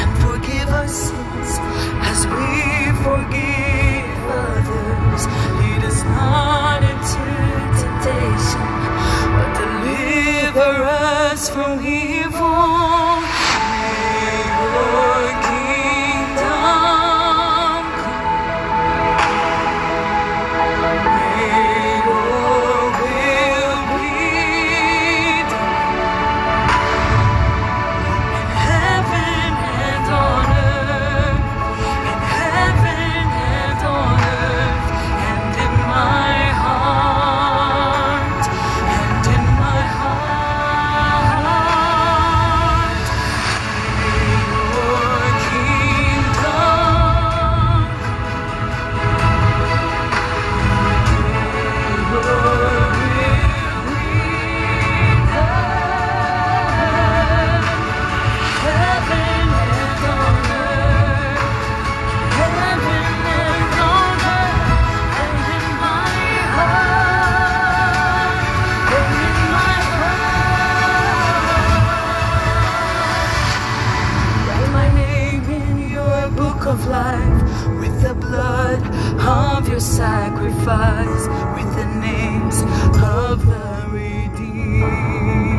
and forgive sins as we forgive others. Lead us not into temptation, but deliver us from evil. life with the blood of your sacrifice, with the names of the redeemed.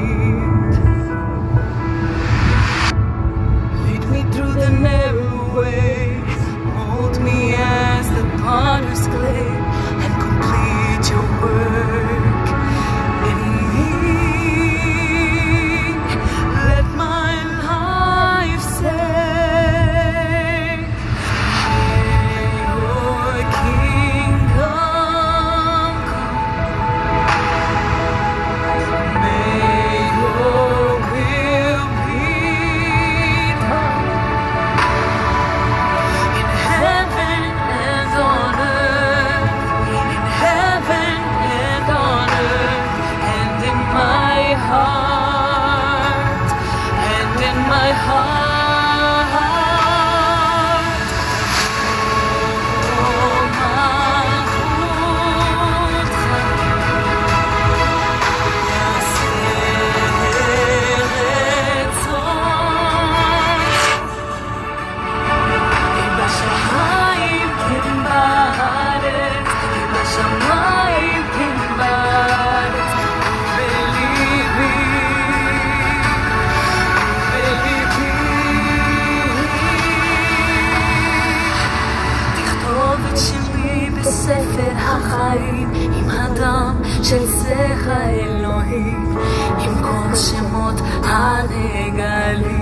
החיים, עם הדם של שיח האלוהים, עם כל שמות הנגלים.